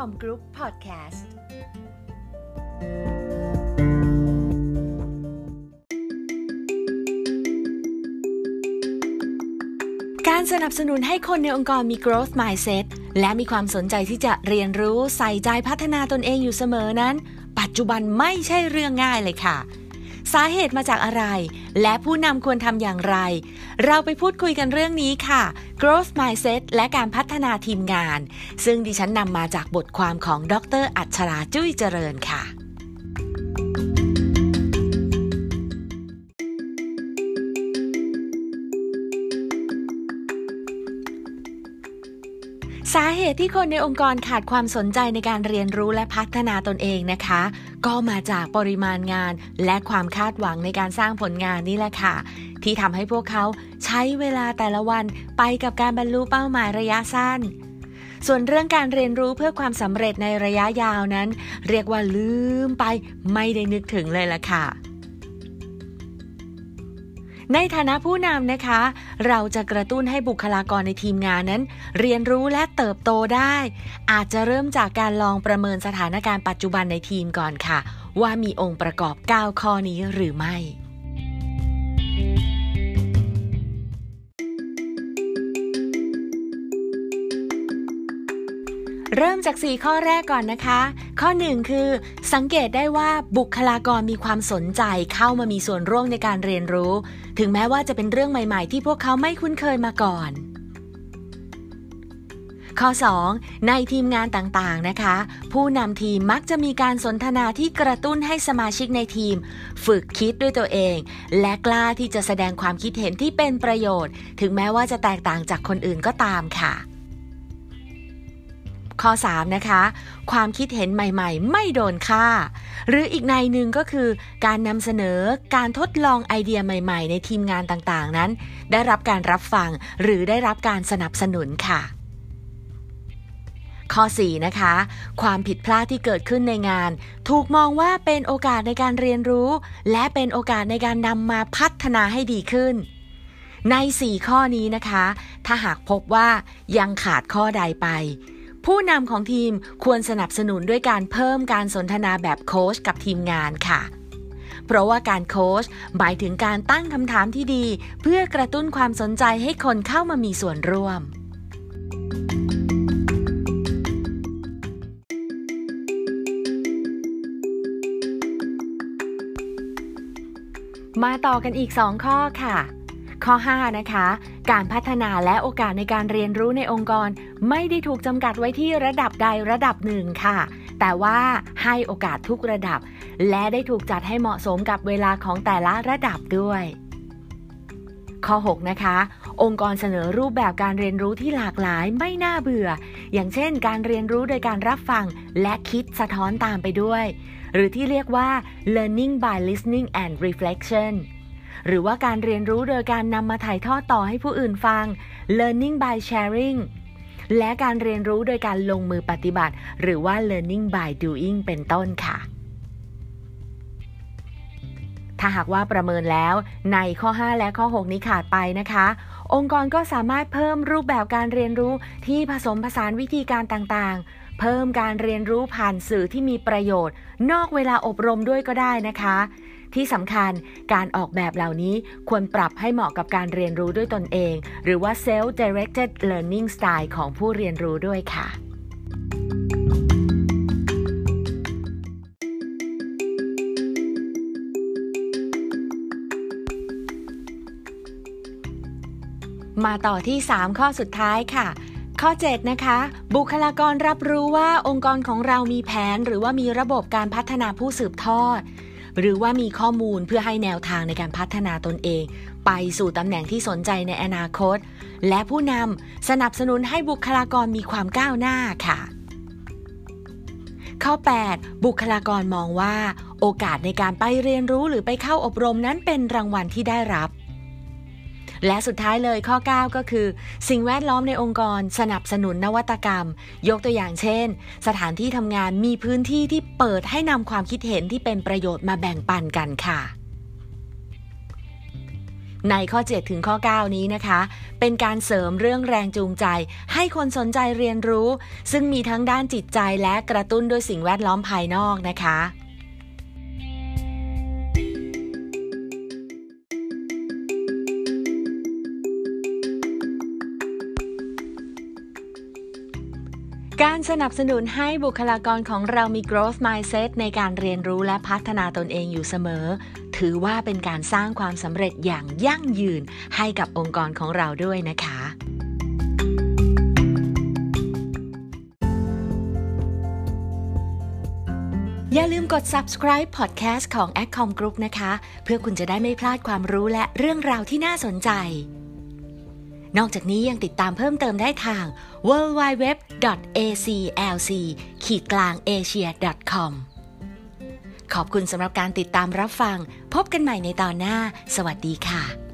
com Group Podcast การสนับสนุนให้คนในองค์กรมี growth mindset และมีความสนใจที่จะเรียนรู้ใส่ใจพัฒนาตนเองอยู่เสมอนั้น ปัจจุบันไม่ใช่เรื่องง่ายเลยค่ะ สาเหตุมาจากอะไร และผู้นำควรทำอย่างไร เราไปพูดคุยกันเรื่องนี้ค่ะ growth mindset และการพัฒนาทีมงาน ซึ่งดิฉันนำมาจากบทความของดร อัชราจุ้ยเจริญค่ะ สาเหตุที่คนในองค์กรขาดความสนใจในการเรียนรู้และพัฒนาตนเองนะคะ ก็มาจากปริมาณงานและความคาดหวังในการสร้างผลงานนี่แหละค่ะ ที่ทำให้พวกเขาใช้เวลาแต่ละวันไปกับการบรรลุเป้าหมายระยะสั้น ส่วนเรื่องการเรียนรู้เพื่อความสำเร็จในระยะยาวนั้น เรียกว่าลืมไปไม่ได้นึกถึงเลยล่ะค่ะ ในฐานะผู้นำนะคะ เราจะกระตุ้นให้บุคลากรในทีมงานนั้น เรียนรู้และเติบโตได้ อาจจะเริ่มจากการลองประเมินสถานการณ์ปัจจุบันในทีมก่อนค่ะ ว่ามีองค์ประกอบ 9 ข้อนี้หรือไม่ เริ่มจาก 4 ข้อแรกก่อนนะคะ ข้อ 1 คือ สังเกตได้ว่าบุคลากรมีความสนใจเข้ามามีส่วนร่วมในการเรียนรู้ ถึงแม้ว่าจะเป็นเรื่องใหม่ ๆ ที่พวกเขาไม่คุ้นเคยมาก่อน ข้อ 2 ในทีมงานต่างๆนะคะ ผู้นำทีมมักจะมีการสนทนาที่กระตุ้นให้สมาชิกในทีม ฝึกคิดด้วยตัวเอง และกล้าที่จะแสดงความคิดเห็นที่เป็นประโยชน์ ถึงแม้ว่าจะแตกต่างจากคนอื่นก็ตามค่ะ ข้อ 3 นะคะ ความคิดเห็นใหม่ๆ ไม่โดนค่า หรืออีกในหนึ่งก็คือ การนำเสนอการทดลองไอเดียใหม่ๆ ในทีมงานต่างๆ นั้น ได้รับการรับฟังหรือได้รับการสนับสนุนค่ะ ข้อ 4 นะคะ ความผิดพลาดที่เกิดขึ้นในงาน ถูกมองว่าเป็นโอกาสในการเรียนรู้ และเป็นโอกาสในการนำมาพัฒนาให้ดีขึ้นใน 4 ข้อนี้นะคะ ถ้าหากพบว่ายังขาดข้อใดไป ผู้นำของทีมควรสนับสนุนด้วยการเพิ่มการสนทนาแบบโค้ชกับทีมงานค่ะ เพราะว่าการโค้ชหมายถึงการตั้งคำถามที่ดี เพื่อกระตุ้นความสนใจให้คนเข้ามามีส่วนร่วม มาต่อกันอีก 2 ข้อค่ะ ข้อ 5 นะคะ การพัฒนาและโอกาสในการเรียนรู้ในองค์กร ไม่ได้ถูกจำกัดไว้ที่ระดับใดระดับหนึ่งค่ะ แต่ว่าให้โอกาสทุกระดับ และได้ถูกจัดให้เหมาะสมกับเวลาของแต่ละระดับด้วย ข้อ 6 นะคะ องค์กรเสนอรูปแบบการเรียนรู้ที่หลากหลายไม่น่าเบื่อ อย่างเช่น การเรียนรู้โดยการรับฟังและคิดสะท้อนตามไปด้วย หรือที่เรียกว่า learning by listening and reflection หรือว่าการเรียนรู้โดยการนำมาถ่ายทอดต่อให้ผู้อื่นฟัง learning by sharing และการเรียนรู้โดยการลงมือปฏิบัติ หรือว่า learning by doing เป็นต้นค่ะ ถ้าหากว่าประเมินแล้วในข้อ 5 และข้อ 6 นี้ขาดไปนะคะ องค์กรก็สามารถเพิ่มรูปแบบการเรียนรู้ที่ผสมผสานวิธีการต่างๆ เพิ่มการเรียนรู้ผ่านสื่อที่มีประโยชน์ นอกเวลาอบรมด้วยก็ได้นะคะ ที่สำคัญการออกแบบเหล่านี้ควรปรับให้เหมาะกับการเรียนรู้ด้วยตนเอง หรือว่า self directed learning style ของผู้เรียนรู้ด้วยค่ะมาต่อที่ 3 ข้อสุดท้ายค่ะ ข้อ 7 นะคะ บุคลากรรับรู้ว่าองค์กรของเรามีแผน หรือว่ามีระบบการพัฒนาผู้สืบทอด หรือว่ามีข้อมูลเพื่อให้แนวทางในการพัฒนาตนเอง ไปสู่ตำแหน่งที่สนใจในอนาคต และผู้นำสนับสนุนให้บุคลากรมีความก้าวหน้าค่ะ ข้อ 8 บุคลากรมองว่า โอกาสในการไปเรียนรู้หรือไปเข้าอบรมนั้นเป็นรางวัลที่ได้รับ และสุดท้ายเลยข้อ 9 ก็คือ สิ่งแวดล้อมในองค์กรสนับสนุนนวัตกรรม ยกตัวอย่างเช่น สถานที่ทำงานมีพื้นที่ที่เปิดให้นำความคิดเห็นที่เป็นประโยชน์มาแบ่งปันกันค่ะในข้อ 7 ถึงข้อ 9 นี้นะคะ เป็นการเสริมเรื่องแรงจูงใจ ให้คนสนใจเรียนรู้ ซึ่งมีทั้งด้านจิตใจและกระตุ้นด้วยสิ่งแวดล้อมภายนอกนะคะ การสนับสนุนให้บุคลากรของเรามี growth mindset ในการเรียนรู้และพัฒนาตนเองอยู่เสมอ ถือว่าเป็นการสร้างความสำเร็จอย่างยั่งยืนให้กับองค์กรของเราด้วยนะคะ อย่าลืมกด subscribe podcast ของ Acom Group นะคะ เพื่อคุณจะได้ไม่พลาดความรู้และเรื่องราวที่น่าสนใจ นอกจากนี้ยังติดตามเพิ่มเติมได้ทาง w w w a c l c ขีดกลาง asia.com ขอบคุณสำหรับการติดตามรับฟัง พบกันใหม่ในตอนหน้า สวัสดีค่ะ